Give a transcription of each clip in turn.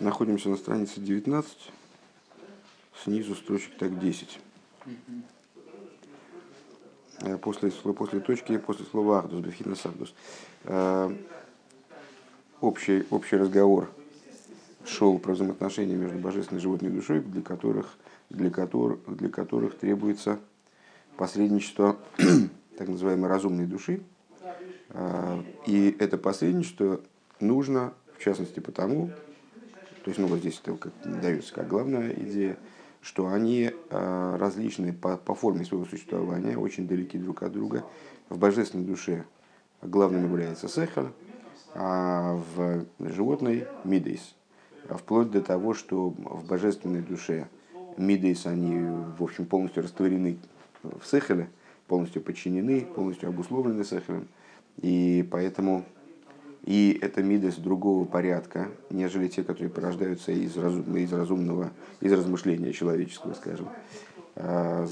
Находимся на странице 19, снизу строчек так 10. Э, после, после точки, после слова «ахдус», «бефхина сахдус». Э, общий, общий разговор шел про взаимоотношения между божественной и животной душой, для которых, для которых, для которых требуется посредничество так называемой разумной души. Э, и это посредничество нужно, в частности, потому, то есть, ну, вот здесь это как, дается как главная идея, что они э, различны по, по форме своего существования, очень далеки друг от друга. В божественной душе главным является сехар, а в животной – мидейс. Вплоть до того, что в божественной душе мидейс, они, в общем, полностью растворены в сехаре, полностью подчинены, полностью обусловлены сехарем. И поэтому и это мидас другого порядка, нежели те, которые порождаются из, разум, из разумного, из размышления человеческого, скажем. А,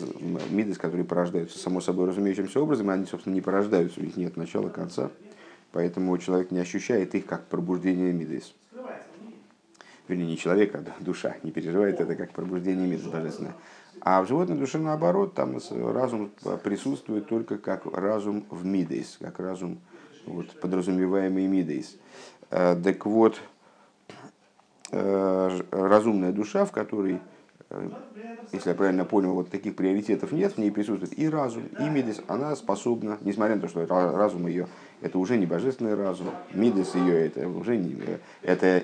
мидас, которые порождаются само собой разумеющимся образом, они, собственно, не порождаются, у них нет начала, конца. Поэтому человек не ощущает их как пробуждение мидас. Вернее, не человек, а душа не переживает это как пробуждение мидас божественное. А в животной душе, наоборот, там разум присутствует только как разум в мидейс, как разум вот, подразумеваемый мидейс. Э, так вот, э, разумная душа, в которой, э, если я правильно понял, вот таких приоритетов нет, в ней присутствует и разум, и мидейс, она способна, несмотря на то, что разум ее, это уже не божественный разум, мидейс ее, это уже не, это